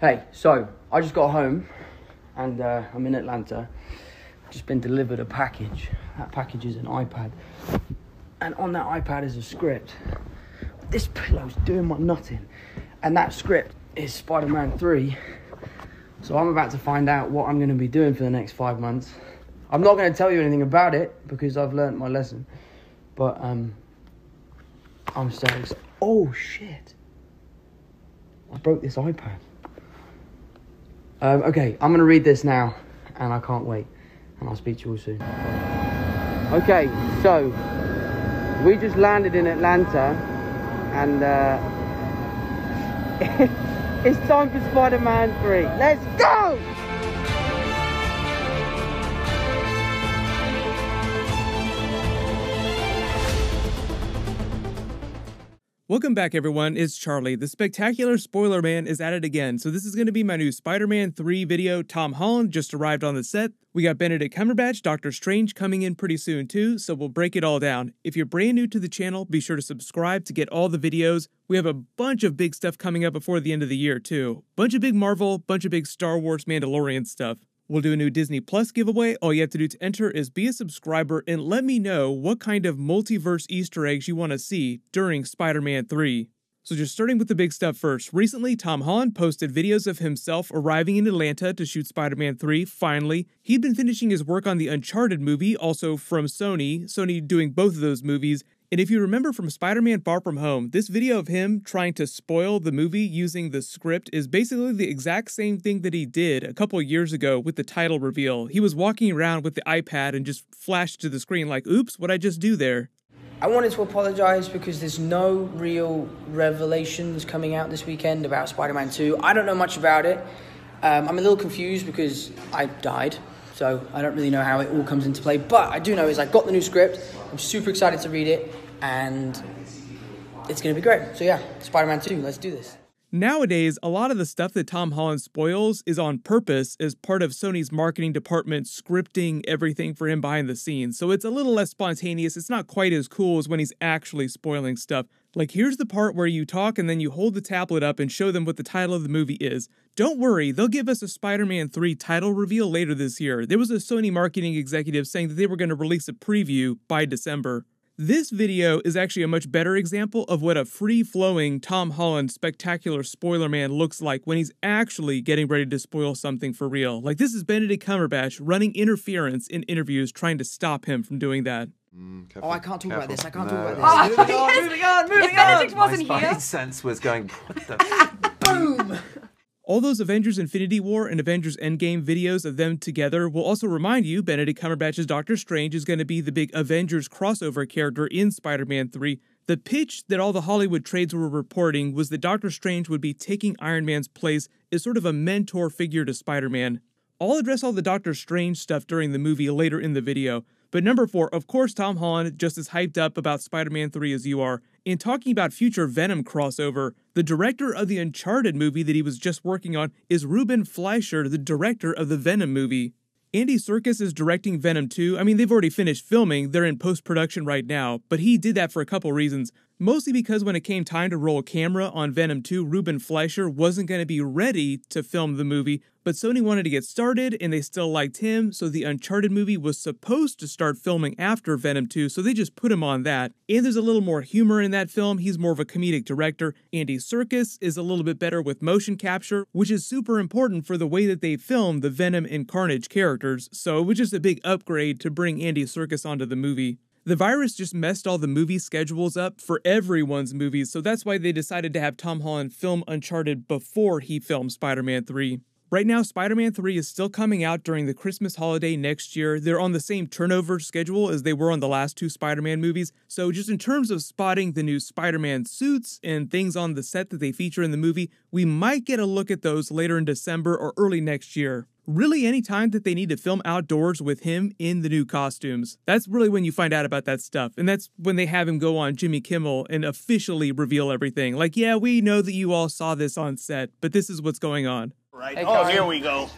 Hey, so I just got home and uh, I'm in Atlanta. Just been delivered a package. That package is an iPad. And on that iPad is a script. This pillow's doing my nutting. And that script is Spider Man 3. So I'm about to find out what I'm going to be doing for the next five months. I'm not going to tell you anything about it because I've learned my lesson. But um, I'm so excited. Oh shit! I broke this iPad. Um, okay, I'm gonna read this now, and I can't wait. And I'll speak to you all soon. Okay, so we just landed in Atlanta, and uh, it's time for Spider-Man 3. Let's go! Welcome back, everyone. It's Charlie. The spectacular spoiler man is at it again. So, this is going to be my new Spider Man 3 video. Tom Holland just arrived on the set. We got Benedict Cumberbatch, Doctor Strange coming in pretty soon, too. So, we'll break it all down. If you're brand new to the channel, be sure to subscribe to get all the videos. We have a bunch of big stuff coming up before the end of the year, too. Bunch of big Marvel, bunch of big Star Wars Mandalorian stuff. We'll do a new Disney Plus giveaway. All you have to do to enter is be a subscriber and let me know what kind of multiverse Easter eggs you want to see during Spider Man 3. So, just starting with the big stuff first. Recently, Tom Holland posted videos of himself arriving in Atlanta to shoot Spider Man 3. Finally, he'd been finishing his work on the Uncharted movie, also from Sony, Sony doing both of those movies, and if you remember from Spider Man Far From Home, this video of him trying to spoil the movie using the script is basically the exact same thing that he did a couple years ago with the title reveal. He was walking around with the iPad and just flashed to the screen, like, oops, what I just do there? I wanted to apologize because there's no real revelations coming out this weekend about Spider Man 2. I don't know much about it. Um, I'm a little confused because I died, so I don't really know how it all comes into play. But I do know is I got the new script. I'm super excited to read it, and it's going to be great. So yeah, Spider Man 2, let's do this. Nowadays, a lot of the stuff that Tom Holland spoils is on purpose as part of Sony's marketing department scripting everything for him behind the scenes. So it's a little less spontaneous. It's not quite as cool as when he's actually spoiling stuff. Like, here's the part where you talk and then you hold the tablet up and show them what the title of the movie is. Don't worry, they'll give us a Spider Man 3 title reveal later this year. There was a Sony marketing executive saying that they were going to release a preview by December. This video is actually a much better example of what a free-flowing Tom Holland spectacular spoiler man looks like when he's actually getting ready to spoil something for real. Like this is Benedict Cumberbatch running interference in interviews trying to stop him from doing that. Mm, oh, I can't talk careful. about this. I can't no. talk about this. Oh, moving on, moving on, moving if Benedict wasn't My here. sense was going, what the... Boom! All those Avengers Infinity War and Avengers Endgame videos of them together will also remind you Benedict Cumberbatch's Doctor Strange is going to be the big Avengers crossover character in Spider Man 3. The pitch that all the Hollywood trades were reporting was that Doctor Strange would be taking Iron Man's place as sort of a mentor figure to Spider Man. I'll address all the Doctor Strange stuff during the movie later in the video, but number four, of course, Tom Holland just as hyped up about Spider Man 3 as you are. In talking about future Venom crossover, the director of the Uncharted movie that he was just working on is Ruben Fleischer, the director of the Venom movie. Andy Serkis is directing Venom 2. I mean, they've already finished filming, they're in post production right now, but he did that for a couple reasons. Mostly because when it came time to roll a camera on Venom 2, Ruben Fleischer wasn't going to be ready to film the movie, but Sony wanted to get started and they still liked him, so the Uncharted movie was supposed to start filming after Venom 2, so they just put him on that. And there's a little more humor in that film, he's more of a comedic director. Andy Serkis is a little bit better with motion capture, which is super important for the way that they film the Venom and Carnage characters, so it was just a big upgrade to bring Andy Serkis onto the movie. The virus just messed all the movie schedules up for everyone's movies, so that's why they decided to have Tom Holland film Uncharted before he filmed Spider Man 3. Right now, Spider Man 3 is still coming out during the Christmas holiday next year. They're on the same turnover schedule as they were on the last two Spider Man movies, so just in terms of spotting the new Spider Man suits and things on the set that they feature in the movie, we might get a look at those later in December or early next year really any time that they need to film outdoors with him in the new costumes. That's really when you find out about that stuff. And that's when they have him go on Jimmy Kimmel and officially reveal everything. Like, yeah, we know that you all saw this on set, but this is what's going on. Right. Hey, oh, here we go.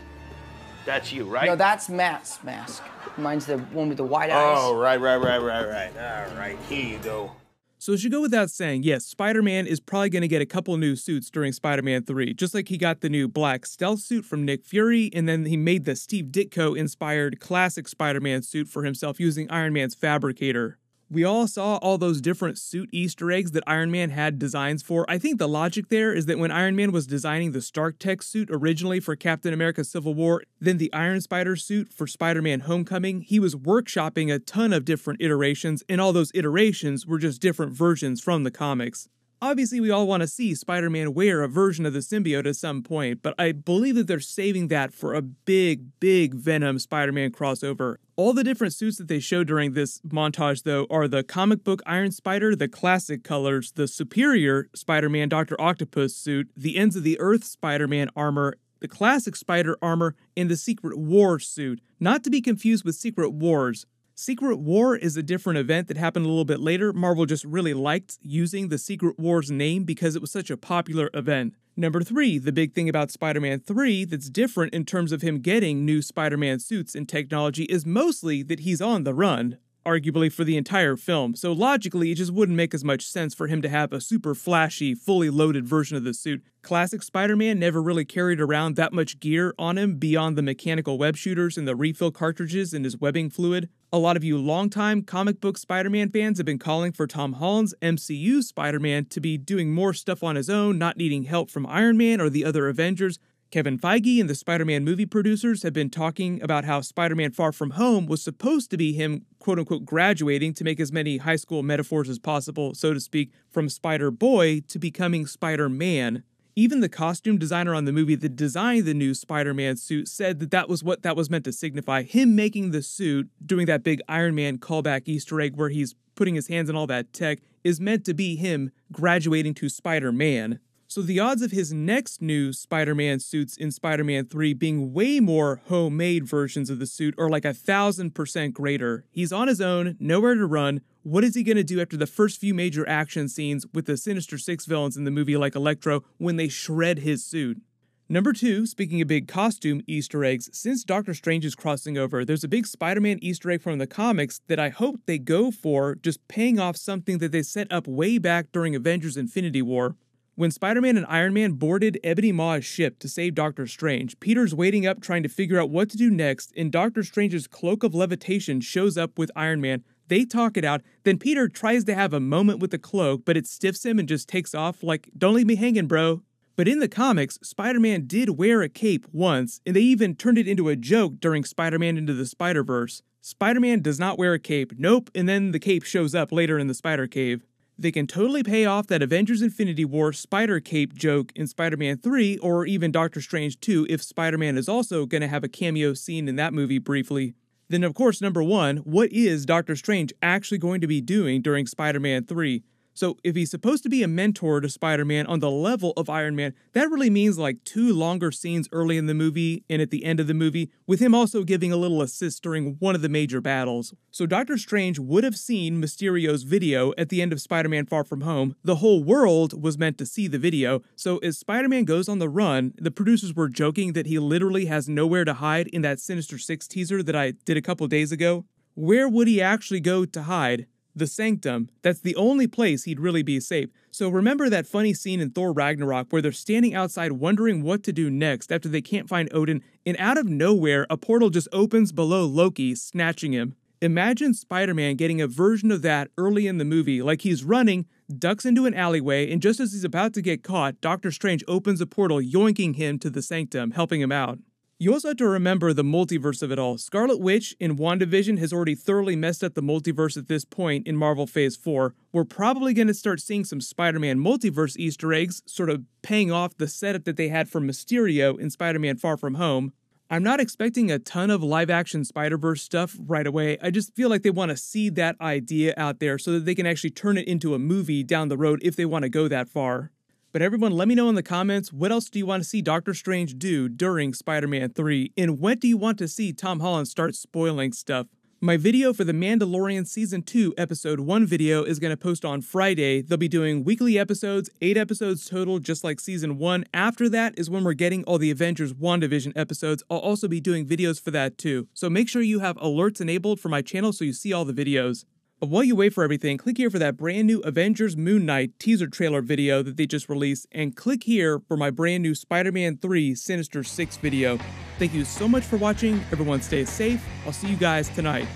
That's you, right? No, that's Matt's mask. Mine's the one with the white eyes. Oh, right, right, right, right, right. All right, here you go. So it should go without saying, yes, Spider Man is probably going to get a couple new suits during Spider Man 3, just like he got the new black stealth suit from Nick Fury, and then he made the Steve Ditko inspired classic Spider Man suit for himself using Iron Man's fabricator. We all saw all those different suit Easter eggs that Iron Man had designs for. I think the logic there is that when Iron Man was designing the Stark Tech suit originally for Captain America Civil War, then the Iron Spider suit for Spider Man Homecoming, he was workshopping a ton of different iterations, and all those iterations were just different versions from the comics. Obviously, we all want to see Spider Man wear a version of the symbiote at some point, but I believe that they're saving that for a big, big Venom Spider Man crossover. All the different suits that they show during this montage, though, are the comic book Iron Spider, the classic colors, the superior Spider Man Dr. Octopus suit, the ends of the Earth Spider Man armor, the classic Spider armor, and the Secret War suit, not to be confused with Secret Wars. Secret War is a different event that happened a little bit later. Marvel just really liked using the Secret Wars name because it was such a popular event. Number three, the big thing about Spider Man 3 that's different in terms of him getting new Spider Man suits and technology is mostly that he's on the run arguably for the entire film, so logically it just wouldn't make as much sense for him to have a super flashy, fully loaded version of the suit. Classic Spider Man never really carried around that much gear on him beyond the mechanical web shooters and the refill cartridges and his webbing fluid. A lot of you longtime comic book Spider Man fans have been calling for Tom Holland's MCU Spider Man to be doing more stuff on his own, not needing help from Iron Man or the other Avengers, Kevin Feige and the Spider Man movie producers have been talking about how Spider Man Far From Home was supposed to be him, quote unquote, graduating to make as many high school metaphors as possible, so to speak, from Spider Boy to becoming Spider Man. Even the costume designer on the movie that designed the new Spider Man suit said that that was what that was meant to signify. Him making the suit, doing that big Iron Man callback Easter egg where he's putting his hands in all that tech, is meant to be him graduating to Spider Man. So the odds of his next new Spider-Man suits in Spider-Man 3 being way more homemade versions of the suit are like a thousand percent greater. He's on his own, nowhere to run. What is he gonna do after the first few major action scenes with the Sinister Six villains in the movie like Electro when they shred his suit? Number two, speaking of big costume Easter eggs, since Doctor Strange is crossing over, there's a big Spider Man Easter egg from the comics that I hope they go for, just paying off something that they set up way back during Avengers Infinity War. When Spider Man and Iron Man boarded Ebony Maw's ship to save Doctor Strange, Peter's waiting up trying to figure out what to do next, and Doctor Strange's cloak of levitation shows up with Iron Man. They talk it out, then Peter tries to have a moment with the cloak, but it stiffs him and just takes off, like, don't leave me hanging, bro. But in the comics, Spider Man did wear a cape once, and they even turned it into a joke during Spider Man Into the Spider Verse. Spider Man does not wear a cape, nope, and then the cape shows up later in the Spider Cave they can totally pay off that Avengers Infinity War Spider Cape joke in Spider Man 3 or even Doctor Strange 2 if Spider Man is also going to have a cameo scene in that movie briefly. Then, of course, number one, what is Doctor Strange actually going to be doing during Spider Man 3? So, if he's supposed to be a mentor to Spider Man on the level of Iron Man, that really means like two longer scenes early in the movie and at the end of the movie, with him also giving a little assist during one of the major battles. So, Doctor Strange would have seen Mysterio's video at the end of Spider Man Far From Home. The whole world was meant to see the video. So, as Spider Man goes on the run, the producers were joking that he literally has nowhere to hide in that Sinister Six teaser that I did a couple days ago. Where would he actually go to hide? The sanctum, that's the only place he'd really be safe. So remember that funny scene in Thor Ragnarok where they're standing outside wondering what to do next after they can't find Odin, and out of nowhere, a portal just opens below Loki, snatching him. Imagine Spider Man getting a version of that early in the movie, like he's running, ducks into an alleyway, and just as he's about to get caught, Doctor Strange opens a portal, yoinking him to the sanctum, helping him out. You also have to remember the multiverse of it all. Scarlet Witch in WandaVision has already thoroughly messed up the multiverse at this point in Marvel Phase 4. We're probably going to start seeing some Spider Man multiverse Easter eggs, sort of paying off the setup that they had for Mysterio in Spider Man Far From Home. I'm not expecting a ton of live action Spider Verse stuff right away. I just feel like they want to see that idea out there so that they can actually turn it into a movie down the road if they want to go that far. But everyone, let me know in the comments what else do you want to see Doctor Strange do during Spider Man 3, and when do you want to see Tom Holland start spoiling stuff? My video for The Mandalorian Season 2 Episode 1 video is going to post on Friday. They'll be doing weekly episodes, 8 episodes total, just like Season 1. After that is when we're getting all the Avengers WandaVision episodes. I'll also be doing videos for that too. So make sure you have alerts enabled for my channel so you see all the videos. But while you wait for everything, click here for that brand new Avengers Moon Knight teaser trailer video that they just released, and click here for my brand new Spider Man 3 Sinister 6 video. Thank you so much for watching. Everyone stay safe. I'll see you guys tonight.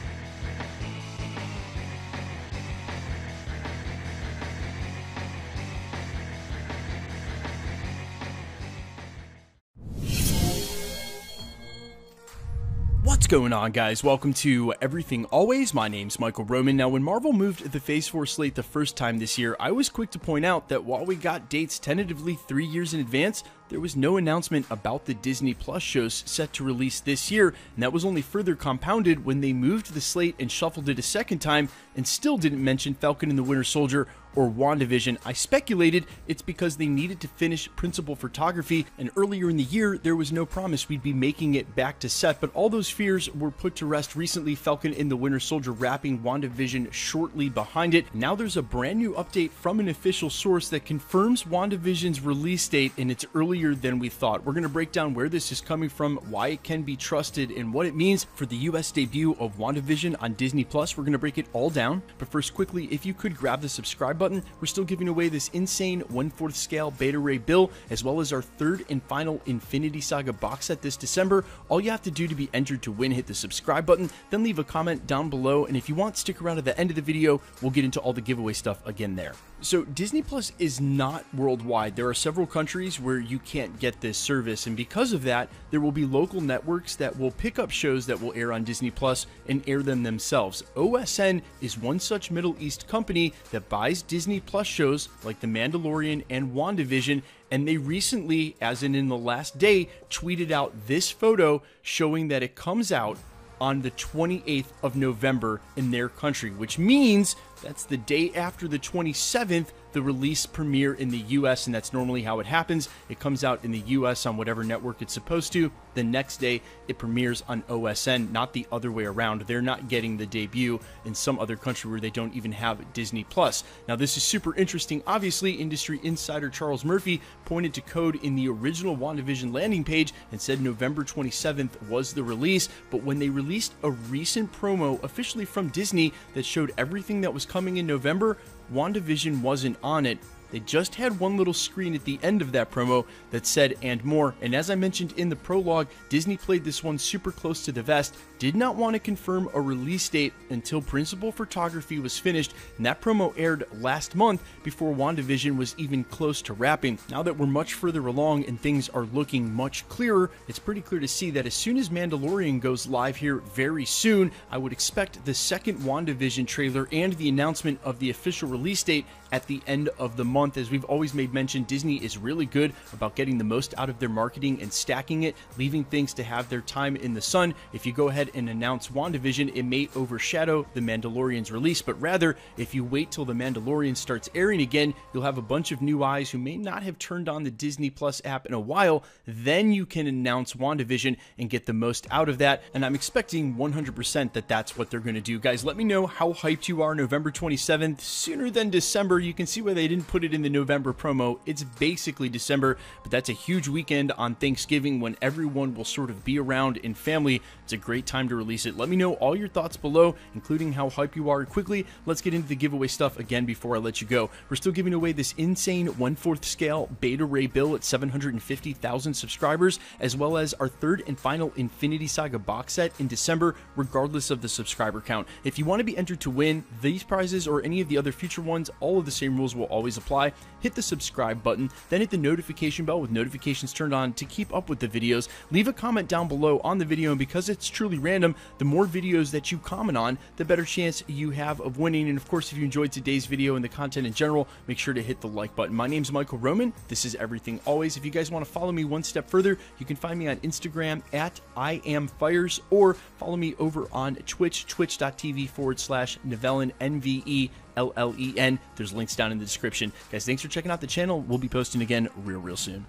What's going on, guys? Welcome to Everything Always. My name's Michael Roman. Now, when Marvel moved the Phase 4 slate the first time this year, I was quick to point out that while we got dates tentatively three years in advance, there was no announcement about the Disney Plus shows set to release this year, and that was only further compounded when they moved the slate and shuffled it a second time and still didn't mention Falcon and the Winter Soldier or WandaVision. I speculated it's because they needed to finish principal photography, and earlier in the year, there was no promise we'd be making it back to set, but all those fears were put to rest recently. Falcon and the Winter Soldier wrapping WandaVision shortly behind it. Now there's a brand new update from an official source that confirms WandaVision's release date, and it's earlier than we thought. We're going to break down where this is coming from, why it can be trusted, and what it means for the US debut of WandaVision on Disney Plus. We're going to break it all down. But first, quickly, if you could grab the subscribe button, we're still giving away this insane 1 4th scale Beta Ray Bill, as well as our third and final Infinity Saga box set this December. All you have to do to be entered to win, hit the subscribe button, then leave a comment down below. And if you want, stick around to the end of the video. We'll get into all the giveaway stuff again there. So, Disney Plus is not worldwide. There are several countries where you can't get this service, and because of that, there will be local networks that will pick up shows that will air on Disney Plus and air them themselves. OSN is one such Middle East company that buys Disney Plus shows like The Mandalorian and WandaVision, and they recently, as in in the last day, tweeted out this photo showing that it comes out on the 28th of November in their country, which means that's the day after the 27th, the release premiere in the US, and that's normally how it happens. It comes out in the US on whatever network it's supposed to. The next day, it premieres on OSN, not the other way around. They're not getting the debut in some other country where they don't even have Disney Plus. Now, this is super interesting. Obviously, industry insider Charles Murphy pointed to code in the original WandaVision landing page and said November 27th was the release. But when they released a recent promo officially from Disney that showed everything that was coming in November, WandaVision wasn't on it. They just had one little screen at the end of that promo that said and more. And as I mentioned in the prologue, Disney played this one super close to the vest, did not want to confirm a release date until principal photography was finished, and that promo aired last month before WandaVision was even close to wrapping. Now that we're much further along and things are looking much clearer, it's pretty clear to see that as soon as Mandalorian goes live here very soon, I would expect the second WandaVision trailer and the announcement of the official release date at the end of the month. As we've always made mention, Disney is really good about getting the most out of their marketing and stacking it, leaving things to have their time in the sun. If you go ahead and announce WandaVision, it may overshadow The Mandalorian's release, but rather, if you wait till The Mandalorian starts airing again, you'll have a bunch of new eyes who may not have turned on the Disney Plus app in a while. Then you can announce WandaVision and get the most out of that. And I'm expecting 100% that that's what they're going to do. Guys, let me know how hyped you are November 27th, sooner than December you can see why they didn't put it in the November promo. It's basically December, but that's a huge weekend on Thanksgiving when everyone will sort of be around in family. It's a great time to release it. Let me know all your thoughts below, including how hype you are. Quickly, let's get into the giveaway stuff again before I let you go. We're still giving away this insane 1 4th scale Beta Ray Bill at 750,000 subscribers, as well as our third and final Infinity Saga box set in December, regardless of the subscriber count. If you want to be entered to win these prizes or any of the other future ones, all of the same rules will always apply. Hit the subscribe button, then hit the notification bell with notifications turned on to keep up with the videos. Leave a comment down below on the video, and because it's truly random, the more videos that you comment on, the better chance you have of winning. And of course, if you enjoyed today's video and the content in general, make sure to hit the like button. My name's Michael Roman. This is Everything Always. If you guys want to follow me one step further, you can find me on Instagram at I am Fires or follow me over on Twitch, twitch.tv forward slash Nvellen, N V E L L E N. There's links down in the description. Guys, thanks for checking out the channel. We'll be posting again real, real soon.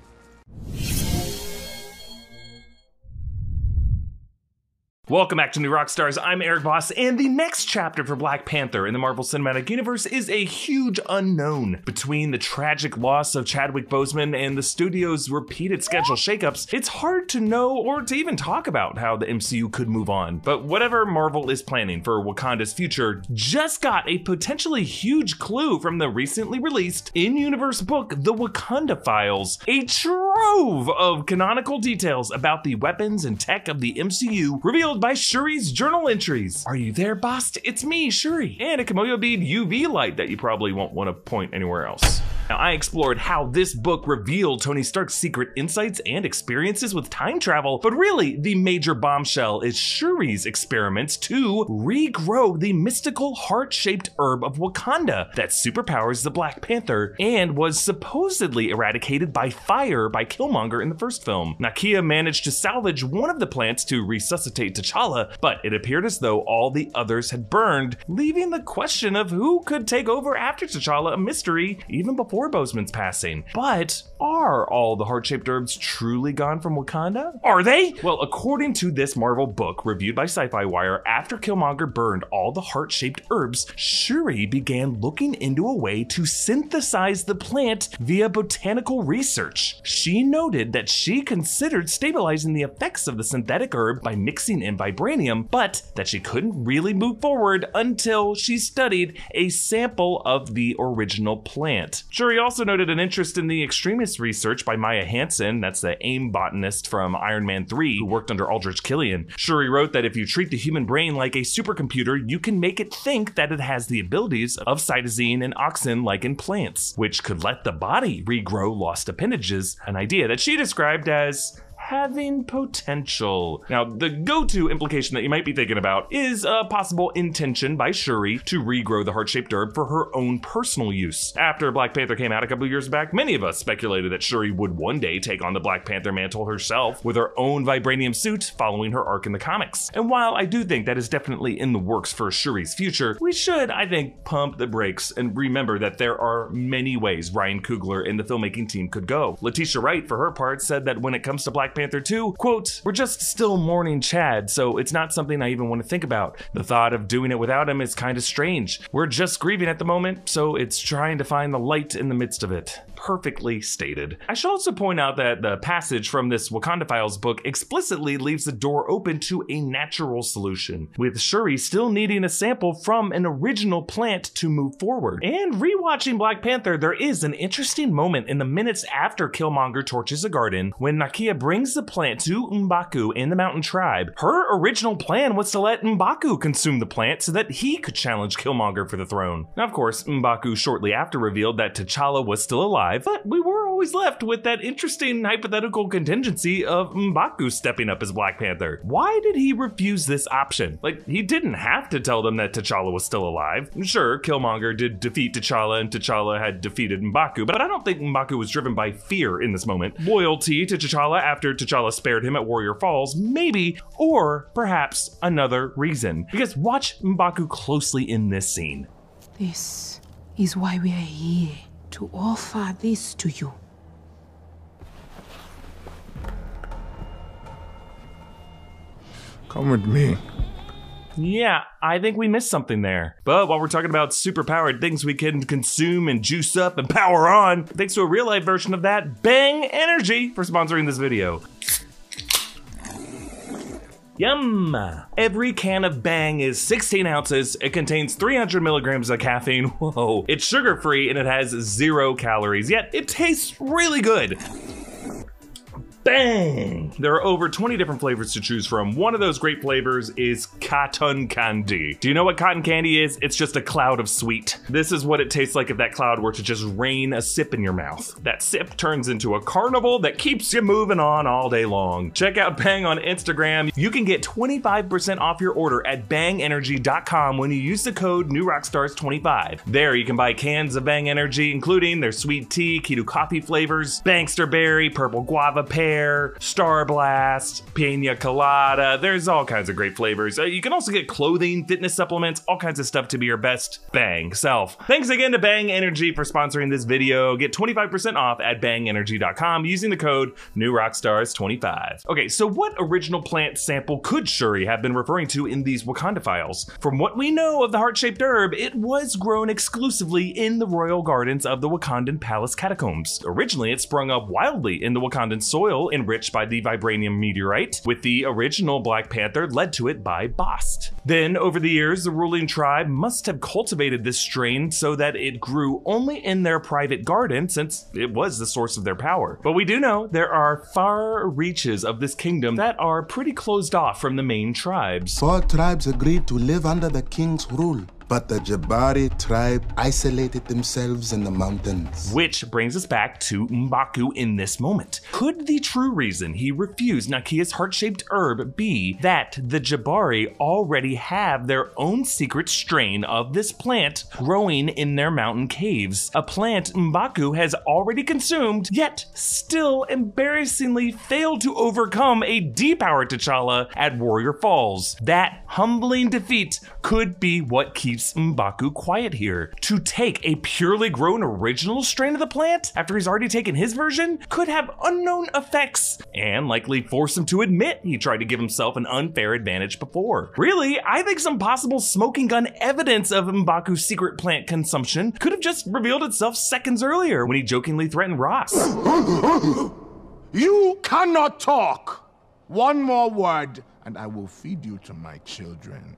Welcome back to New Rockstars. I'm Erik Voss, and the next chapter for Black Panther in the Marvel Cinematic Universe is a huge unknown. Between the tragic loss of Chadwick Boseman and the studio's repeated schedule shakeups, it's hard to know or to even talk about how the MCU could move on. But whatever Marvel is planning for Wakanda's future just got a potentially huge clue from the recently released in-universe book, The Wakanda Files, a trove of canonical details about the weapons and tech of the MCU revealed by Shuri's journal entries. Are you there, Bast? It's me, Shuri. And a Kimoyo bead UV light that you probably won't want to point anywhere else. Now, I explored how this book revealed Tony Stark's secret insights and experiences with time travel, but really, the major bombshell is Shuri's experiments to regrow the mystical heart shaped herb of Wakanda that superpowers the Black Panther and was supposedly eradicated by fire by Killmonger in the first film. Nakia managed to salvage one of the plants to resuscitate T'Challa, but it appeared as though all the others had burned, leaving the question of who could take over after T'Challa a mystery even before before Boseman's passing. But are all the heart-shaped herbs truly gone from Wakanda? Are they? Well, according to this Marvel book reviewed by Sci-Fi Wire, after Killmonger burned all the heart-shaped herbs, Shuri began looking into a way to synthesize the plant via botanical research. She noted that she considered stabilizing the effects of the synthetic herb by mixing in vibranium, but that she couldn't really move forward until she studied a sample of the original plant. Shuri also noted an interest in the research by Maya Hansen, that's the AIM botanist from Iron Man 3 who worked under Aldrich Killian. Shuri wrote that if you treat the human brain like a supercomputer, you can make it think that it has the abilities of cytosine and auxin like in plants, which could let the body regrow lost appendages, an idea that she described as having potential. Now, the go-to implication that you might be thinking about is a possible intention by Shuri to regrow the heart-shaped herb for her own personal use. After Black Panther came out a couple years back, many of us speculated that Shuri would one day take on the Black Panther mantle herself with her own vibranium suit following her arc in the comics. And while I do think that is definitely in the works for Shuri's future, we should, I think, pump the brakes and remember that there are many ways Ryan Coogler and the filmmaking team could go. Letitia Wright, for her part, said that when it comes to Black Panther 2, quote, we're just still mourning Chad, so it's not something I even want to think about. The thought of doing it without him is kind of strange. We're just grieving at the moment, so it's trying to find the light in the midst of it. Perfectly stated. I should also point out that the passage from this Wakanda Files book explicitly leaves the door open to a natural solution, with Shuri still needing a sample from an original plant to move forward. And rewatching Black Panther, there is an interesting moment in the minutes after Killmonger torches a garden when Nakia brings the plant to M'Baku and the Mountain Tribe. Her original plan was to let M'Baku consume the plant so that he could challenge Killmonger for the throne. Now, of course, M'Baku shortly after revealed that T'Challa was still alive, but we were always left with that interesting hypothetical contingency of M'Baku stepping up as Black Panther. Why did he refuse this option? Like, he didn't have to tell them that T'Challa was still alive. Sure, Killmonger did defeat T'Challa and T'Challa had defeated M'Baku, but I don't think M'Baku was driven by fear in this moment. Loyalty to T'Challa after T'Challa spared him at Warrior Falls, maybe, or perhaps another reason. Because watch M'Baku closely in this scene. This is why we are here to offer this to you. Come with me. Yeah, I think we missed something there. But while we're talking about superpowered things we can consume and juice up and power on, thanks to a real life version of that, Bang Energy for sponsoring this video. Yum! Every can of Bang is 16 ounces. It contains 300 milligrams of caffeine. Whoa. It's sugar free and it has zero calories, yet it tastes really good. Bang! There are over 20 different flavors to choose from. One of those great flavors is cotton candy. Do you know what cotton candy is? It's just a cloud of sweet. This is what it tastes like if that cloud were to just rain a sip in your mouth. That sip turns into a carnival that keeps you moving on all day long. Check out Bang on Instagram. You can get 25% off your order at bangenergy.com when you use the code NewRockstars25. There you can buy cans of Bang Energy, including their sweet tea, keto coffee flavors, Bangster berry, purple guava pear, Star Blast, Pina Colada. There's all kinds of great flavors. Uh, you can also get clothing, fitness supplements, all kinds of stuff to be your best Bang self. Thanks again to Bang Energy for sponsoring this video. Get 25% off at bangenergy.com using the code NewRockstars25. Okay, so what original plant sample could Shuri have been referring to in these Wakanda files? From what we know of the heart-shaped herb, it was grown exclusively in the royal gardens of the Wakandan palace catacombs. Originally, it sprung up wildly in the Wakandan soil enriched by the vibranium meteorite, with the original Black Panther led to it by Bast. Then, over the years, the ruling tribe must have cultivated this strain so that it grew only in their private garden since it was the source of their power. But we do know there are far reaches of this kingdom that are pretty closed off from the main tribes. Four tribes agreed to live under the king's rule. But the Jabari tribe isolated themselves in the mountains. Which brings us back to M'Baku in this moment. Could the true reason he refused Nakia's heart-shaped herb be that the Jabari already have their own secret strain of this plant growing in their mountain caves? A plant M'Baku has already consumed, yet still embarrassingly failed to overcome a depowered T'Challa at Warrior Falls. That humbling defeat could be what keeps M'Baku quiet here. To take a purely grown original strain of the plant after he's already taken his version could have unknown effects and likely force him to admit he tried to give himself an unfair advantage before. Really, I think some possible smoking gun evidence of M'Baku's secret plant consumption could have just revealed itself seconds earlier when he jokingly threatened Ross. You cannot talk! One more word, and I will feed you to my children.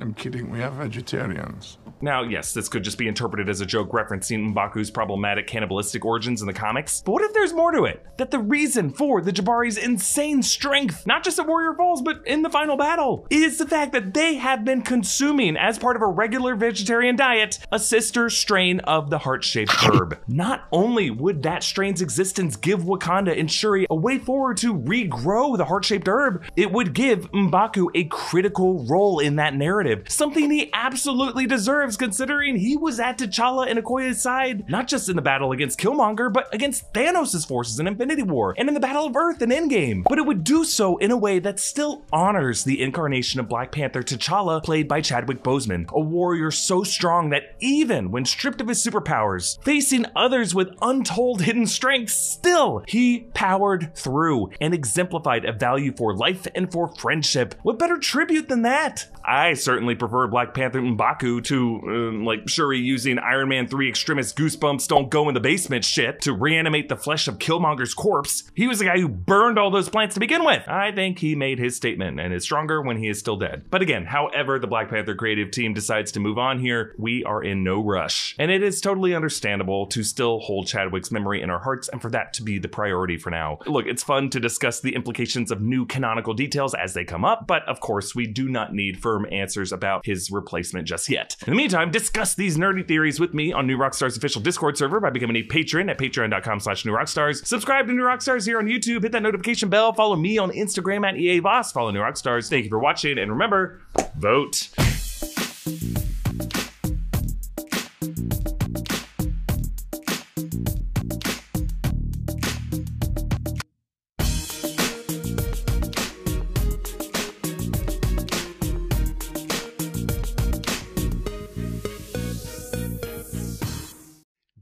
I'm kidding, we are vegetarians. Now, yes, this could just be interpreted as a joke referencing M'Baku's problematic cannibalistic origins in the comics, but what if there's more to it? That the reason for the Jabari's insane strength, not just at Warrior Falls, but in the final battle, is the fact that they have been consuming, as part of a regular vegetarian diet, a sister strain of the heart-shaped herb. Not only would that strain's existence give Wakanda and Shuri a way forward to regrow the heart-shaped herb, it would give M'Baku a critical role in that narrative, something he absolutely deserves considering he was at T'Challa and Okoye's side, not just in the battle against Killmonger, but against Thanos' forces in Infinity War and in the Battle of Earth in Endgame. But it would do so in a way that still honors the incarnation of Black Panther T'Challa, played by Chadwick Boseman, a warrior so strong that even when stripped of his superpowers, facing others with untold hidden strengths, still he powered through and exemplified a value for life and for friendship. What better tribute than that? I certainly prefer Black Panther M'Baku to, uh, like, Shuri using Iron Man 3 extremist goosebumps don't go in the basement shit to reanimate the flesh of Killmonger's corpse. He was the guy who burned all those plants to begin with. I think he made his statement and is stronger when he is still dead. But again, however the Black Panther creative team decides to move on here, we are in no rush. And it is totally understandable to still hold Chadwick's memory in our hearts and for that to be the priority for now. Look, it's fun to discuss the implications of new canonical details as they come up, but of course, we do not need firm answers about his replacement just yet. In the meantime, discuss these nerdy theories with me on New Rockstars official Discord server by becoming a patron at patreon.com slash New. Subscribe to New Rockstars here on YouTube, hit that notification bell, follow me on Instagram at EA Voss, follow New Rockstars. Thank you for watching, and remember, vote.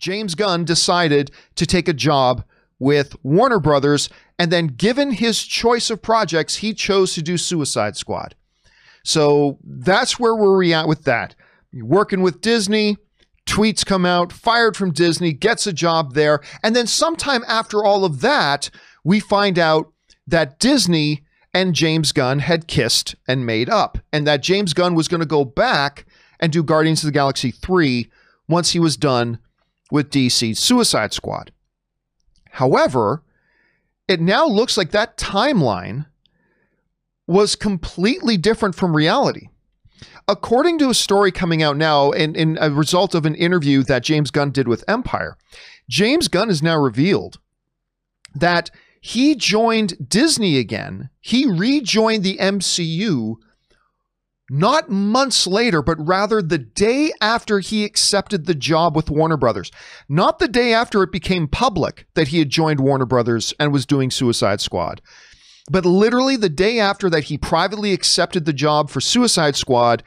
James Gunn decided to take a job with Warner Brothers, and then given his choice of projects, he chose to do Suicide Squad. So that's where we're at with that. Working with Disney, tweets come out, fired from Disney, gets a job there, and then sometime after all of that, we find out that Disney and James Gunn had kissed and made up, and that James Gunn was going to go back and do Guardians of the Galaxy 3 once he was done with DC's Suicide Squad. However, it now looks like that timeline was completely different from reality. According to a story coming out now, and in, in a result of an interview that James Gunn did with Empire, James Gunn has now revealed that he joined Disney again. He rejoined the MCU not months later, but rather the day after he accepted the job with Warner Brothers. Not the day after it became public that he had joined Warner Brothers and was doing Suicide Squad, but literally the day after that he privately accepted the job for Suicide Squad.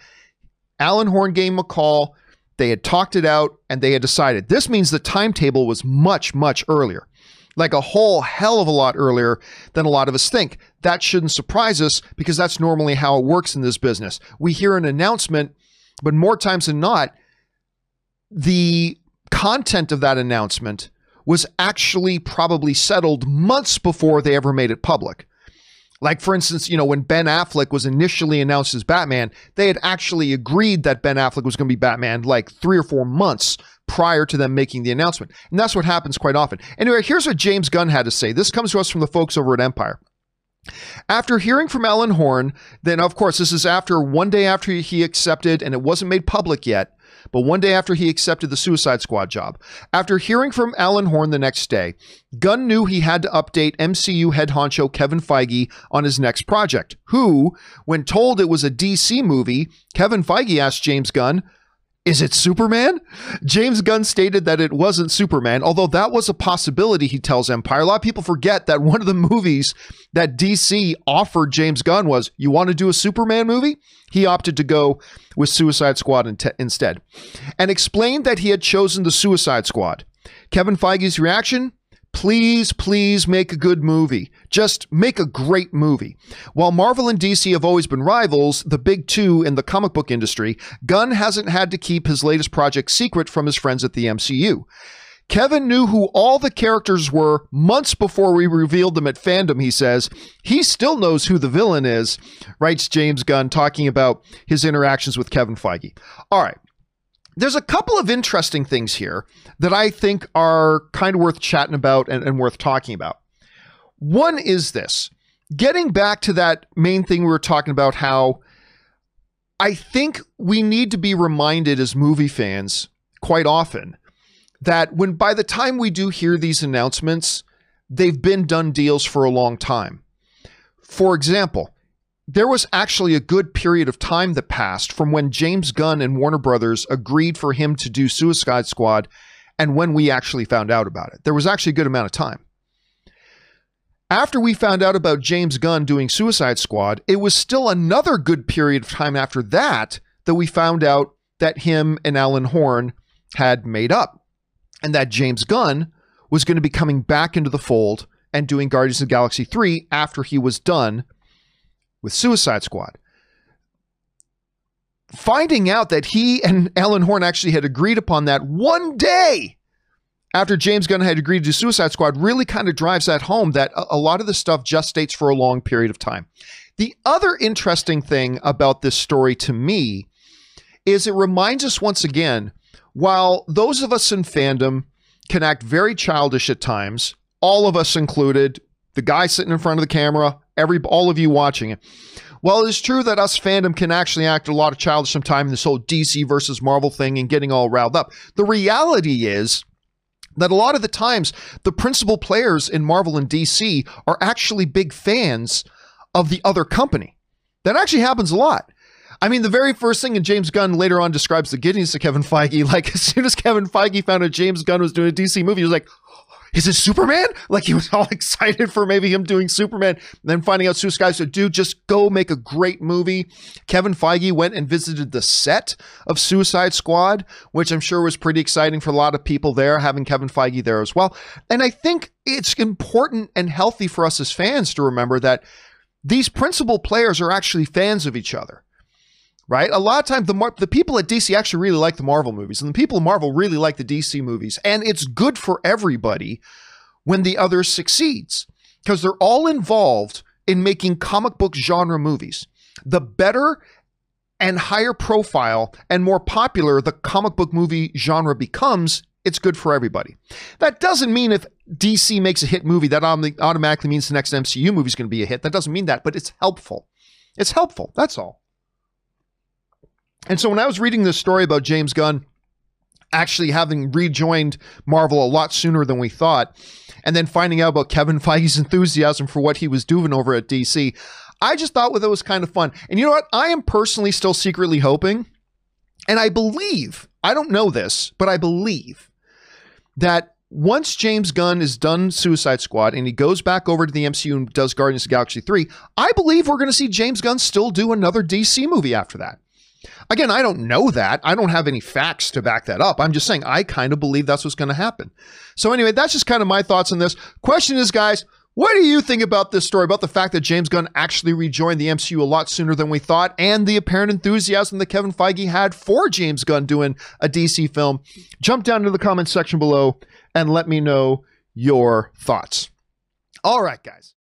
Alan Horn gave him a call. They had talked it out and they had decided. This means the timetable was much, much earlier like a whole hell of a lot earlier than a lot of us think. That shouldn't surprise us because that's normally how it works in this business. We hear an announcement, but more times than not, the content of that announcement was actually probably settled months before they ever made it public. Like, for instance, you know, when Ben Affleck was initially announced as Batman, they had actually agreed that Ben Affleck was going to be Batman like three or four months prior to them making the announcement. And that's what happens quite often. Anyway, here's what James Gunn had to say. This comes to us from the folks over at Empire. After hearing from Alan Horn, then of course, this is after one day after he accepted, and it wasn't made public yet, but one day after he accepted the Suicide Squad job. After hearing from Alan Horn the next day, Gunn knew he had to update MCU head honcho Kevin Feige on his next project, who, when told it was a DC movie, Kevin Feige asked James Gunn, is it Superman? James Gunn stated that it wasn't Superman, although that was a possibility, he tells Empire. A lot of people forget that one of the movies that DC offered James Gunn was, You want to do a Superman movie? He opted to go with Suicide Squad in instead and explained that he had chosen the Suicide Squad. Kevin Feige's reaction? Please, please make a good movie. Just make a great movie. While Marvel and DC have always been rivals, the big two in the comic book industry, Gunn hasn't had to keep his latest project secret from his friends at the MCU. Kevin knew who all the characters were months before we revealed them at fandom, he says. He still knows who the villain is, writes James Gunn, talking about his interactions with Kevin Feige. All right. There's a couple of interesting things here that I think are kind of worth chatting about and, and worth talking about. One is this getting back to that main thing we were talking about, how I think we need to be reminded as movie fans quite often that when by the time we do hear these announcements, they've been done deals for a long time. For example, there was actually a good period of time that passed from when James Gunn and Warner Brothers agreed for him to do Suicide Squad and when we actually found out about it. There was actually a good amount of time. After we found out about James Gunn doing Suicide Squad, it was still another good period of time after that that we found out that him and Alan Horn had made up and that James Gunn was going to be coming back into the fold and doing Guardians of the Galaxy 3 after he was done with Suicide Squad. Finding out that he and Alan Horn actually had agreed upon that one day after James Gunn had agreed to Suicide Squad really kind of drives that home that a, lot of the stuff just states for a long period of time. The other interesting thing about this story to me is it reminds us once again while those of us in fandom can act very childish at times, all of us included, the guy sitting in front of the camera, every all of you watching it. Well, it is true that us fandom can actually act a lot of childish sometimes in this whole DC versus Marvel thing and getting all riled up, the reality is that a lot of the times the principal players in Marvel and DC are actually big fans of the other company. That actually happens a lot. I mean, the very first thing, and James Gunn later on describes the giddiness to Kevin Feige. Like, as soon as Kevin Feige found out James Gunn was doing a DC movie, he was like, is it Superman? Like he was all excited for maybe him doing Superman. then finding out Suicide said, dude, just go make a great movie. Kevin Feige went and visited the set of Suicide Squad, which I'm sure was pretty exciting for a lot of people there, having Kevin Feige there as well. And I think it's important and healthy for us as fans to remember that these principal players are actually fans of each other right? A lot of times, the the people at DC actually really like the Marvel movies, and the people at Marvel really like the DC movies, and it's good for everybody when the other succeeds because they're all involved in making comic book genre movies. The better and higher profile and more popular the comic book movie genre becomes, it's good for everybody. That doesn't mean if DC makes a hit movie, that automatically means the next MCU movie is going to be a hit. That doesn't mean that, but it's helpful. It's helpful. That's all. And so when I was reading this story about James Gunn actually having rejoined Marvel a lot sooner than we thought, and then finding out about Kevin Feige's enthusiasm for what he was doing over at DC, I just thought well, that was kind of fun. And you know what? I am personally still secretly hoping, and I believe, I don't know this, but I believe that once James Gunn is done Suicide Squad and he goes back over to the MCU and does Guardians of Galaxy 3, I believe we're going to see James Gunn still do another DC movie after that. Again, I don't know that. I don't have any facts to back that up. I'm just saying I kind of believe that's what's going to happen. So, anyway, that's just kind of my thoughts on this. Question is, guys, what do you think about this story, about the fact that James Gunn actually rejoined the MCU a lot sooner than we thought, and the apparent enthusiasm that Kevin Feige had for James Gunn doing a DC film? Jump down to the comments section below and let me know your thoughts. All right, guys.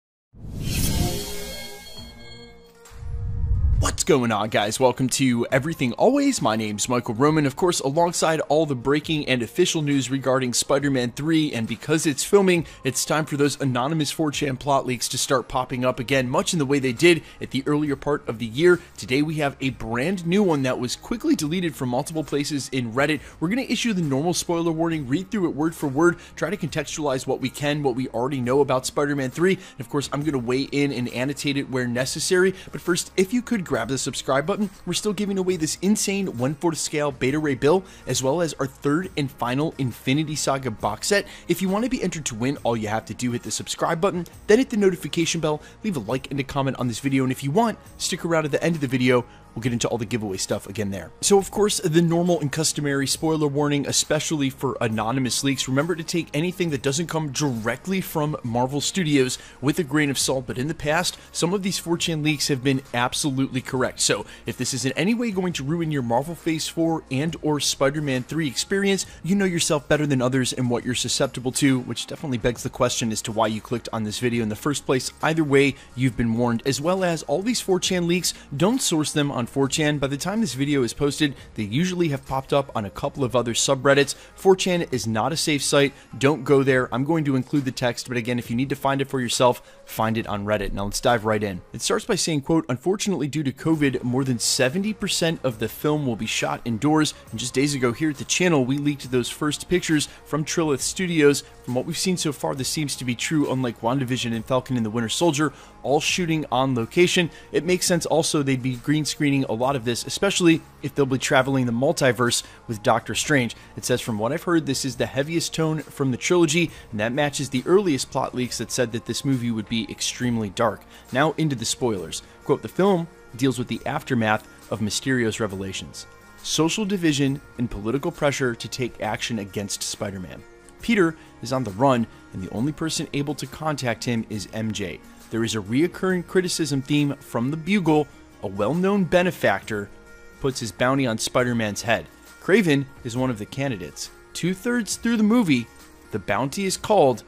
What's going on, guys? Welcome to Everything Always. My name's Michael Roman, of course, alongside all the breaking and official news regarding Spider Man 3. And because it's filming, it's time for those anonymous 4chan plot leaks to start popping up again, much in the way they did at the earlier part of the year. Today, we have a brand new one that was quickly deleted from multiple places in Reddit. We're going to issue the normal spoiler warning, read through it word for word, try to contextualize what we can, what we already know about Spider Man 3. And of course, I'm going to weigh in and annotate it where necessary. But first, if you could grab the subscribe button, we're still giving away this insane 1 4 scale Beta Ray Bill, as well as our third and final Infinity Saga box set. If you want to be entered to win, all you have to do is hit the subscribe button, then hit the notification bell, leave a like and a comment on this video, and if you want, stick around at the end of the video We'll get into all the giveaway stuff again there. So, of course, the normal and customary spoiler warning, especially for anonymous leaks. Remember to take anything that doesn't come directly from Marvel Studios with a grain of salt, but in the past, some of these 4chan leaks have been absolutely correct. So, if this is in any way going to ruin your Marvel Phase 4 and or Spider-Man 3 experience, you know yourself better than others and what you're susceptible to, which definitely begs the question as to why you clicked on this video in the first place. Either way, you've been warned, as well as all these 4chan leaks, don't source them on 4chan. By the time this video is posted, they usually have popped up on a couple of other subreddits. 4chan is not a safe site. Don't go there. I'm going to include the text, but again, if you need to find it for yourself, find it on Reddit. Now let's dive right in. It starts by saying, quote, unfortunately due to COVID, more than 70% of the film will be shot indoors. And just days ago here at the channel, we leaked those first pictures from Trilith Studios. From what we've seen so far, this seems to be true, unlike WandaVision and Falcon and the Winter Soldier, all shooting on location. It makes sense also they'd be green screening a lot of this, especially if they'll be traveling the multiverse with Doctor Strange. It says, from what I've heard, this is the heaviest tone from the trilogy, and that matches the earliest plot leaks that said that this movie would be extremely dark. Now into the spoilers. Quote, the film deals with the aftermath of Mysterio's revelations, social division, and political pressure to take action against Spider Man. Peter is on the run, and the only person able to contact him is MJ. There is a reoccurring criticism theme from the Bugle. A well known benefactor puts his bounty on Spider Man's head. Kraven is one of the candidates. Two thirds through the movie, the bounty is called,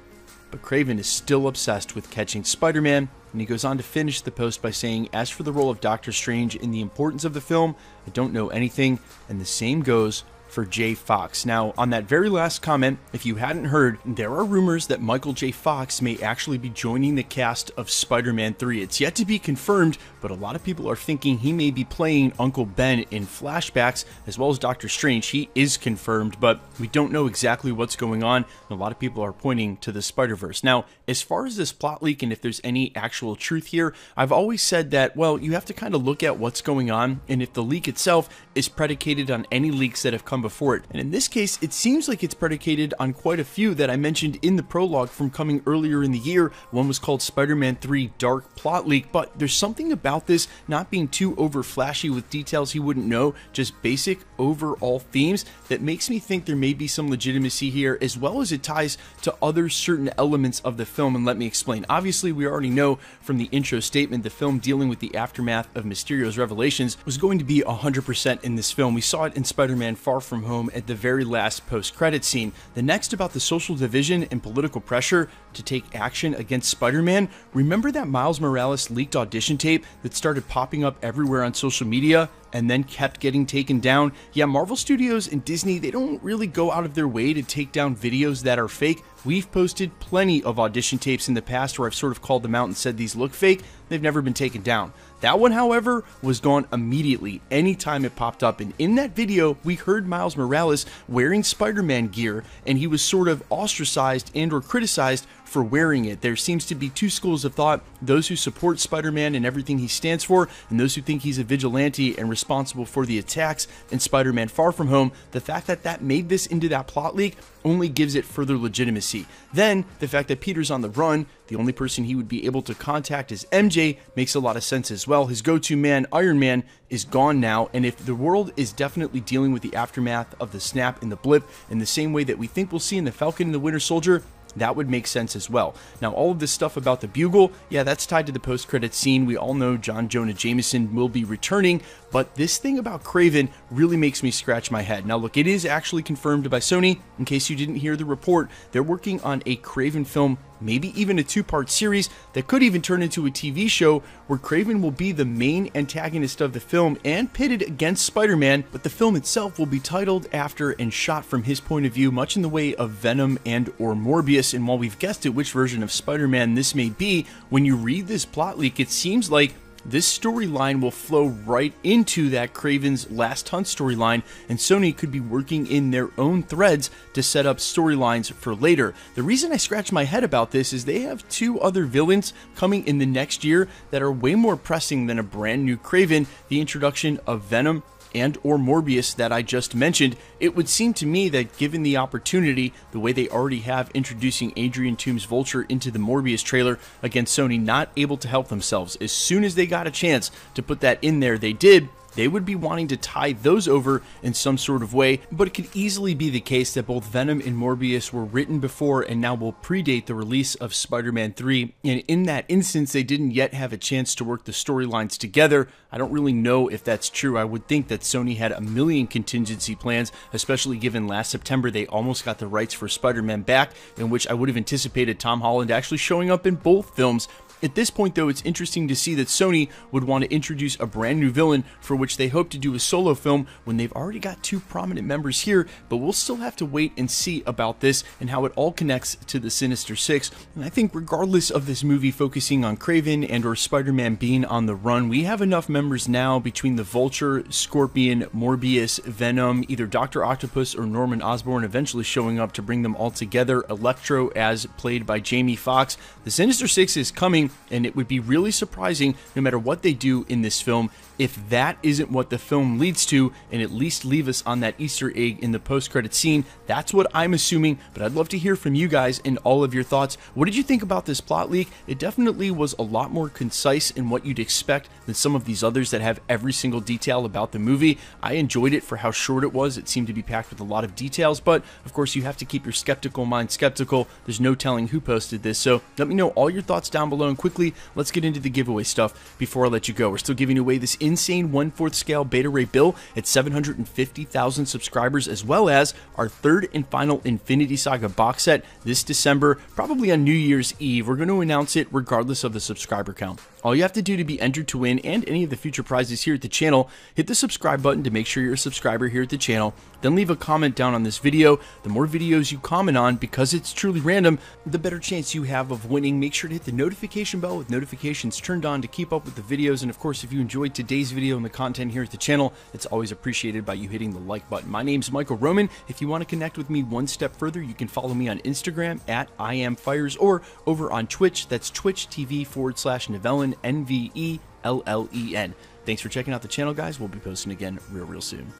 but Kraven is still obsessed with catching Spider Man, and he goes on to finish the post by saying, As for the role of Doctor Strange in the importance of the film, I don't know anything, and the same goes for Jay Fox. Now, on that very last comment, if you hadn't heard, there are rumors that Michael J. Fox may actually be joining the cast of Spider Man 3. It's yet to be confirmed, but a lot of people are thinking he may be playing Uncle Ben in flashbacks, as well as Doctor Strange. He is confirmed, but we don't know exactly what's going on, and a lot of people are pointing to the Spider Verse. Now, as far as this plot leak and if there's any actual truth here, I've always said that, well, you have to kind of look at what's going on, and if the leak itself is predicated on any leaks that have come before it. And in this case, it seems like it's predicated on quite a few that I mentioned in the prologue from coming earlier in the year. One was called Spider Man 3 Dark Plot Leak, but there's something about this not being too over flashy with details he wouldn't know, just basic overall themes that makes me think there may be some legitimacy here, as well as it ties to other certain elements of the film. And let me explain. Obviously, we already know from the intro statement the film dealing with the aftermath of Mysterio's revelations was going to be 100% in this film. We saw it in Spider Man Far From Home at the very last post credit scene. The next about the social division and political pressure to take action against Spider Man. Remember that Miles Morales leaked audition tape that started popping up everywhere on social media? and then kept getting taken down. Yeah, Marvel Studios and Disney, they don't really go out of their way to take down videos that are fake. We've posted plenty of audition tapes in the past where I've sort of called them out and said these look fake. They've never been taken down. That one, however, was gone immediately anytime it popped up. And in that video, we heard Miles Morales wearing Spider-Man gear, and he was sort of ostracized and or criticized for wearing it. There seems to be two schools of thought those who support Spider Man and everything he stands for, and those who think he's a vigilante and responsible for the attacks in Spider Man Far From Home. The fact that that made this into that plot leak only gives it further legitimacy. Then, the fact that Peter's on the run, the only person he would be able to contact is MJ, makes a lot of sense as well. His go to man, Iron Man, is gone now, and if the world is definitely dealing with the aftermath of the snap and the blip in the same way that we think we'll see in the Falcon and the Winter Soldier, that would make sense as well. Now, all of this stuff about the bugle, yeah, that's tied to the post credit scene. We all know John Jonah Jameson will be returning, but this thing about Kraven really makes me scratch my head. Now, look, it is actually confirmed by Sony. In case you didn't hear the report, they're working on a Kraven film maybe even a two part series that could even turn into a TV show where Kraven will be the main antagonist of the film and pitted against Spider Man, but the film itself will be titled after and shot from his point of view, much in the way of Venom and or Morbius. And while we've guessed at which version of Spider Man this may be, when you read this plot leak, it seems like this storyline will flow right into that Kraven's Last Hunt storyline, and Sony could be working in their own threads to set up storylines for later. The reason I scratch my head about this is they have two other villains coming in the next year that are way more pressing than a brand new Kraven the introduction of Venom and or Morbius that I just mentioned, it would seem to me that given the opportunity, the way they already have introducing Adrian Toomes Vulture into the Morbius trailer against Sony not able to help themselves. As soon as they got a chance to put that in there, they did, they would be wanting to tie those over in some sort of way, but it could easily be the case that both Venom and Morbius were written before and now will predate the release of Spider Man 3, and in that instance, they didn't yet have a chance to work the storylines together. I don't really know if that's true. I would think that Sony had a million contingency plans, especially given last September they almost got the rights for Spider Man back, in which I would have anticipated Tom Holland actually showing up in both films at this point, though, it's interesting to see that Sony would want to introduce a brand new villain for which they hope to do a solo film when they've already got two prominent members here, but we'll still have to wait and see about this and how it all connects to the Sinister Six. And I think regardless of this movie focusing on Kraven and or Spider-Man being on the run, we have enough members now between the Vulture, Scorpion, Morbius, Venom, either Dr. Octopus or Norman Osborn eventually showing up to bring them all together, Electro as played by Jamie Foxx. The Sinister Six is coming and it would be really surprising, no matter what they do in this film, if that isn't what the film leads to, and at least leave us on that Easter egg in the post credit scene. That's what I'm assuming, but I'd love to hear from you guys and all of your thoughts. What did you think about this plot leak? It definitely was a lot more concise in what you'd expect than some of these others that have every single detail about the movie. I enjoyed it for how short it was. It seemed to be packed with a lot of details, but of course, you have to keep your skeptical mind skeptical. There's no telling who posted this, so let me know all your thoughts down below. And quickly, let's get into the giveaway stuff before I let you go. We're still giving away this insane one fourth scale Beta Ray Bill at 750,000 subscribers, as well as our third and final Infinity Saga box set this December, probably on New Year's Eve. We're going to announce it regardless of the subscriber count. All you have to do to be entered to win and any of the future prizes here at the channel, hit the subscribe button to make sure you're a subscriber here at the channel, then leave a comment down on this video. The more videos you comment on, because it's truly random, the better chance you have of winning. Make sure to hit the notification bell with notifications turned on to keep up with the videos. And of course, if you enjoyed today's video and the content here at the channel, it's always appreciated by you hitting the like button. My name's Michael Roman. If you want to connect with me one step further, you can follow me on Instagram at I am Fires or over on Twitch. That's twitch.tv forward slash Nvellen, N V E L L E N. Thanks for checking out the channel, guys. We'll be posting again real, real soon.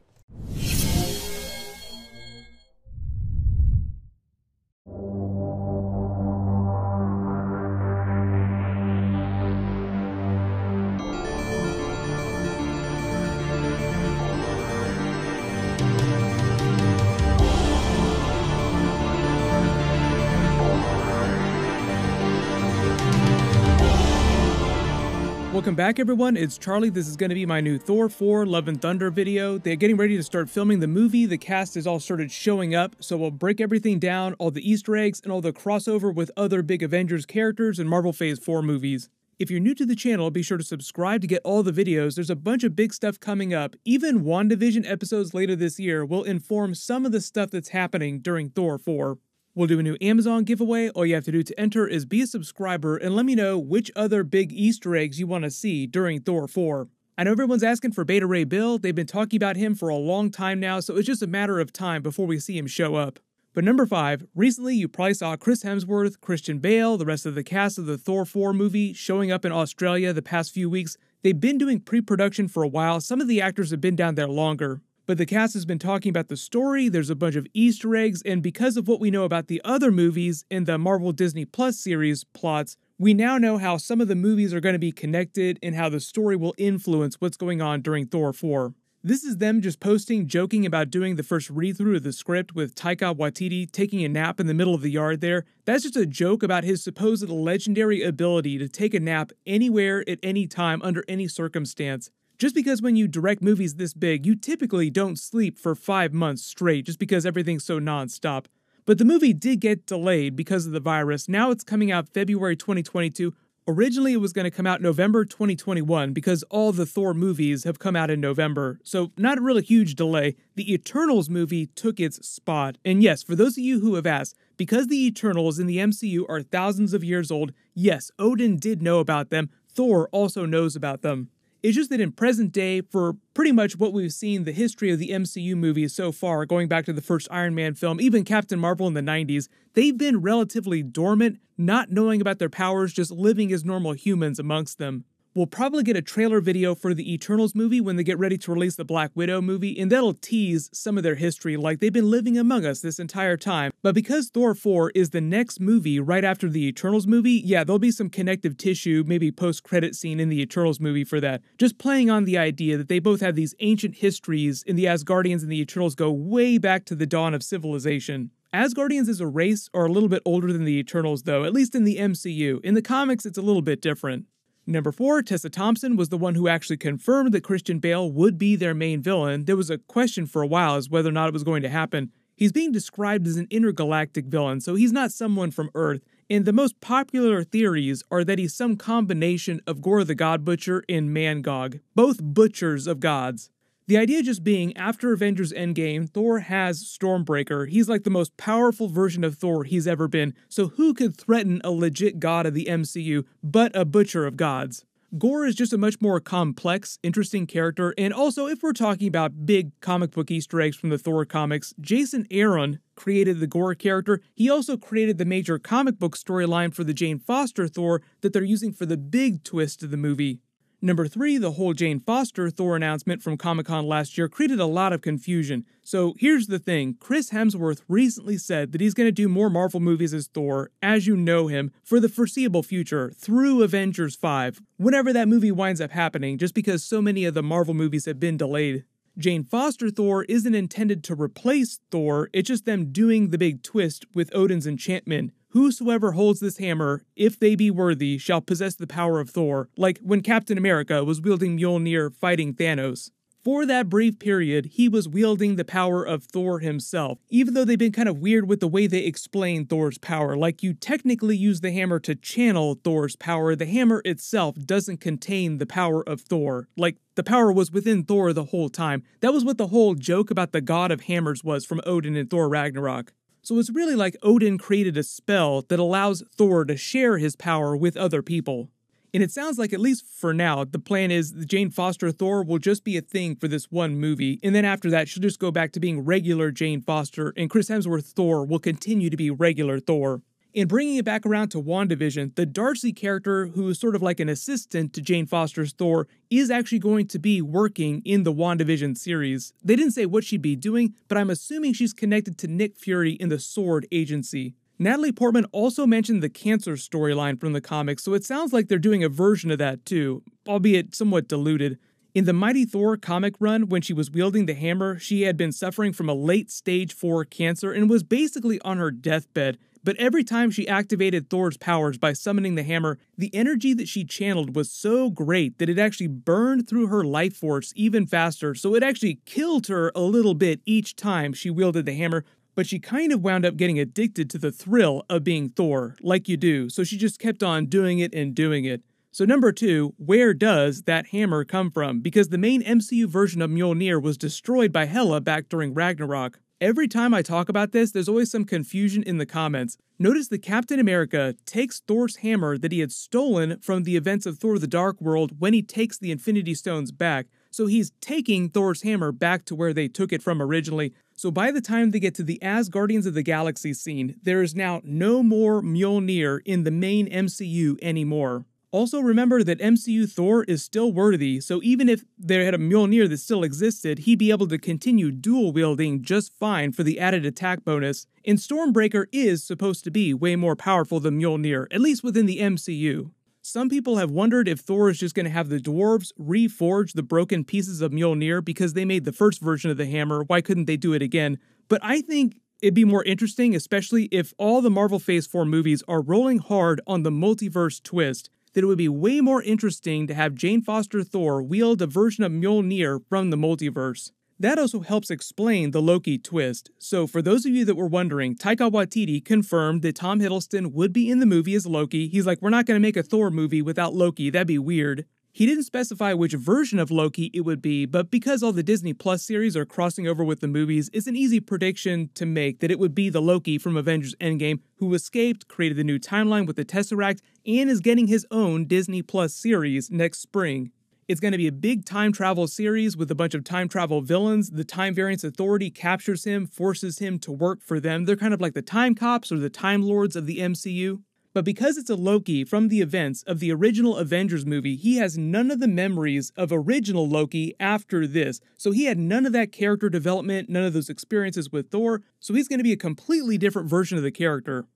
Welcome back, everyone. It's Charlie. This is going to be my new Thor 4 Love and Thunder video. They're getting ready to start filming the movie. The cast is all started showing up, so we'll break everything down, all the Easter eggs, and all the crossover with other big Avengers characters and Marvel Phase 4 movies. If you're new to the channel, be sure to subscribe to get all the videos. There's a bunch of big stuff coming up. Even WandaVision episodes later this year will inform some of the stuff that's happening during Thor 4. We'll do a new Amazon giveaway. All you have to do to enter is be a subscriber and let me know which other big Easter eggs you want to see during Thor 4. I know everyone's asking for Beta Ray Bill. They've been talking about him for a long time now, so it's just a matter of time before we see him show up. But number five, recently you probably saw Chris Hemsworth, Christian Bale, the rest of the cast of the Thor 4 movie showing up in Australia the past few weeks. They've been doing pre production for a while. Some of the actors have been down there longer. But the cast has been talking about the story, there's a bunch of Easter eggs, and because of what we know about the other movies in the Marvel Disney Plus series plots, we now know how some of the movies are going to be connected and how the story will influence what's going on during Thor 4. This is them just posting, joking about doing the first read through of the script with Taika Waititi taking a nap in the middle of the yard there. That's just a joke about his supposed legendary ability to take a nap anywhere at any time under any circumstance. Just because when you direct movies this big, you typically don't sleep for five months straight just because everything's so nonstop. But the movie did get delayed because of the virus. Now it's coming out February 2022. Originally, it was going to come out November 2021 because all the Thor movies have come out in November. So, not a really huge delay. The Eternals movie took its spot. And yes, for those of you who have asked, because the Eternals in the MCU are thousands of years old, yes, Odin did know about them. Thor also knows about them. It's just that in present day, for pretty much what we've seen the history of the MCU movies so far, going back to the first Iron Man film, even Captain Marvel in the 90s, they've been relatively dormant, not knowing about their powers, just living as normal humans amongst them. We'll probably get a trailer video for the Eternals movie when they get ready to release the Black Widow movie, and that'll tease some of their history like they've been living among us this entire time. But because Thor 4 is the next movie right after the Eternals movie, yeah, there'll be some connective tissue, maybe post credit scene in the Eternals movie for that. Just playing on the idea that they both have these ancient histories, and the Asgardians and the Eternals go way back to the dawn of civilization. Asgardians as a race are a little bit older than the Eternals, though, at least in the MCU. In the comics, it's a little bit different. Number four, Tessa Thompson was the one who actually confirmed that Christian Bale would be their main villain. There was a question for a while as whether or not it was going to happen. He's being described as an intergalactic villain, so he's not someone from Earth. And the most popular theories are that he's some combination of Gorr the God Butcher and Mangog, both butchers of gods. The idea just being, after Avengers Endgame, Thor has Stormbreaker. He's like the most powerful version of Thor he's ever been, so who could threaten a legit god of the MCU but a butcher of gods? Gorr is just a much more complex, interesting character, and also, if we're talking about big comic book Easter eggs from the Thor comics, Jason Aaron created the Gorr character. He also created the major comic book storyline for the Jane Foster Thor that they're using for the big twist of the movie. Number three, the whole Jane Foster Thor announcement from Comic Con last year created a lot of confusion. So here's the thing Chris Hemsworth recently said that he's going to do more Marvel movies as Thor, as you know him, for the foreseeable future, through Avengers 5, whenever that movie winds up happening, just because so many of the Marvel movies have been delayed. Jane Foster Thor isn't intended to replace Thor, it's just them doing the big twist with Odin's enchantment, Whosoever holds this hammer, if they be worthy, shall possess the power of Thor, like when Captain America was wielding Mjolnir fighting Thanos. For that brief period, he was wielding the power of Thor himself, even though they've been kind of weird with the way they explain Thor's power. Like, you technically use the hammer to channel Thor's power, the hammer itself doesn't contain the power of Thor. Like, the power was within Thor the whole time. That was what the whole joke about the god of hammers was from Odin and Thor Ragnarok. So it's really like Odin created a spell that allows Thor to share his power with other people. And it sounds like, at least for now, the plan is Jane Foster Thor will just be a thing for this one movie, and then after that, she'll just go back to being regular Jane Foster, and Chris Hemsworth Thor will continue to be regular Thor. In bringing it back around to WandaVision, the Darcy character, who is sort of like an assistant to Jane Foster's Thor, is actually going to be working in the WandaVision series. They didn't say what she'd be doing, but I'm assuming she's connected to Nick Fury in the SWORD agency. Natalie Portman also mentioned the cancer storyline from the comics, so it sounds like they're doing a version of that too, albeit somewhat diluted. In the Mighty Thor comic run, when she was wielding the hammer, she had been suffering from a late stage 4 cancer and was basically on her deathbed. But every time she activated Thor's powers by summoning the hammer, the energy that she channeled was so great that it actually burned through her life force even faster, so it actually killed her a little bit each time she wielded the hammer. But she kind of wound up getting addicted to the thrill of being Thor, like you do, so she just kept on doing it and doing it. So, number two, where does that hammer come from? Because the main MCU version of Mjolnir was destroyed by Hela back during Ragnarok. Every time I talk about this, there's always some confusion in the comments. Notice that Captain America takes Thor's hammer that he had stolen from the events of Thor the Dark World when he takes the Infinity Stones back. So he's taking Thor's hammer back to where they took it from originally. So by the time they get to the Asgardians of the Galaxy scene, there is now no more Mjolnir in the main MCU anymore. Also, remember that MCU Thor is still worthy, so even if there had a Mjolnir that still existed, he'd be able to continue dual wielding just fine for the added attack bonus. And Stormbreaker is supposed to be way more powerful than Mjolnir, at least within the MCU. Some people have wondered if Thor is just going to have the dwarves reforge the broken pieces of Mjolnir because they made the first version of the hammer. Why couldn't they do it again? But I think it'd be more interesting, especially if all the Marvel Phase 4 movies are rolling hard on the multiverse twist that it would be way more interesting to have Jane Foster Thor wield a version of Mjolnir from the multiverse. That also helps explain the Loki twist. So, for those of you that were wondering, Taika Waititi confirmed that Tom Hiddleston would be in the movie as Loki. He's like, we're not going to make a Thor movie without Loki, that'd be weird. He didn't specify which version of Loki it would be, but because all the Disney Plus series are crossing over with the movies, it's an easy prediction to make that it would be the Loki from Avengers Endgame who escaped, created the new timeline with the Tesseract, and is getting his own Disney Plus series next spring. It's going to be a big time travel series with a bunch of time travel villains. The Time Variance Authority captures him, forces him to work for them. They're kind of like the Time Cops or the Time Lords of the MCU. But because it's a Loki from the events of the original Avengers movie, he has none of the memories of original Loki after this. So he had none of that character development, none of those experiences with Thor. So he's going to be a completely different version of the character.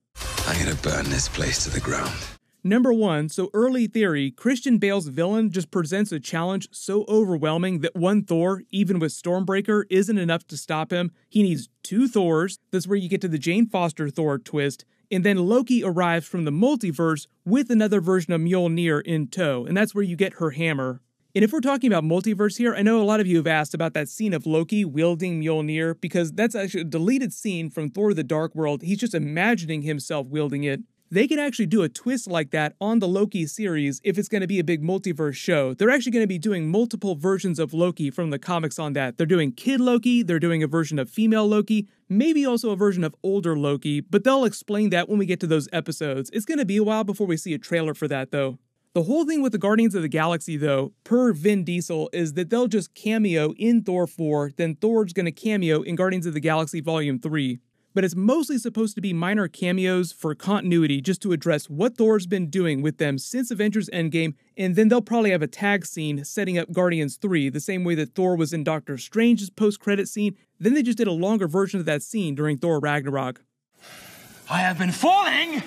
I'm going to burn this place to the ground. Number one, so early theory, Christian Bale's villain just presents a challenge so overwhelming that one Thor, even with Stormbreaker, isn't enough to stop him. He needs two Thors. That's where you get to the Jane Foster Thor twist. And then Loki arrives from the multiverse with another version of Mjolnir in tow, and that's where you get her hammer. And if we're talking about multiverse here, I know a lot of you have asked about that scene of Loki wielding Mjolnir because that's actually a deleted scene from Thor the Dark World. He's just imagining himself wielding it. They could actually do a twist like that on the Loki series if it's going to be a big multiverse show. They're actually going to be doing multiple versions of Loki from the comics on that. They're doing Kid Loki, they're doing a version of female Loki, maybe also a version of older Loki, but they'll explain that when we get to those episodes. It's going to be a while before we see a trailer for that though. The whole thing with the Guardians of the Galaxy, though, per Vin Diesel, is that they'll just cameo in Thor 4, then Thor's gonna cameo in Guardians of the Galaxy Volume 3 but it's mostly supposed to be minor cameos for continuity just to address what Thor's been doing with them since Avengers Endgame, and then they'll probably have a tag scene setting up Guardians 3, the same way that Thor was in Doctor Strange's post credit scene. Then they just did a longer version of that scene during Thor Ragnarok. I have been falling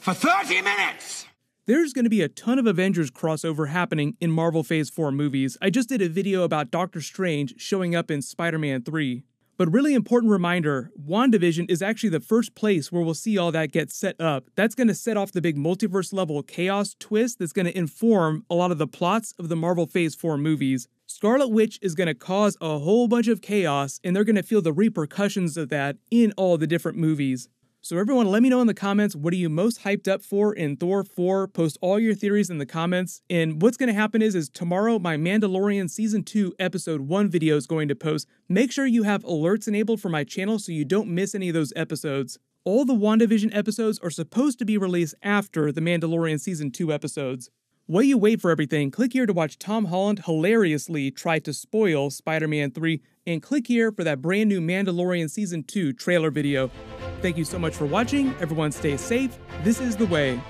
for 30 minutes! There's going to be a ton of Avengers crossover happening in Marvel Phase 4 movies. I just did a video about Doctor Strange showing up in Spider Man 3. But really important reminder, WandaVision is actually the first place where we'll see all that get set up. That's going to set off the big multiverse level chaos twist that's going to inform a lot of the plots of the Marvel Phase 4 movies. Scarlet Witch is going to cause a whole bunch of chaos, and they're going to feel the repercussions of that in all the different movies. So everyone, let me know in the comments what are you most hyped up for in Thor 4. Post all your theories in the comments. And what's going to happen is, is tomorrow my Mandalorian Season 2 Episode 1 video is going to post. Make sure you have alerts enabled for my channel so you don't miss any of those episodes. All the WandaVision episodes are supposed to be released after the Mandalorian Season 2 episodes. While you wait for everything, click here to watch Tom Holland hilariously try to spoil Spider Man 3, and click here for that brand new Mandalorian Season 2 trailer video. Thank you so much for watching. Everyone stay safe. This is The Way.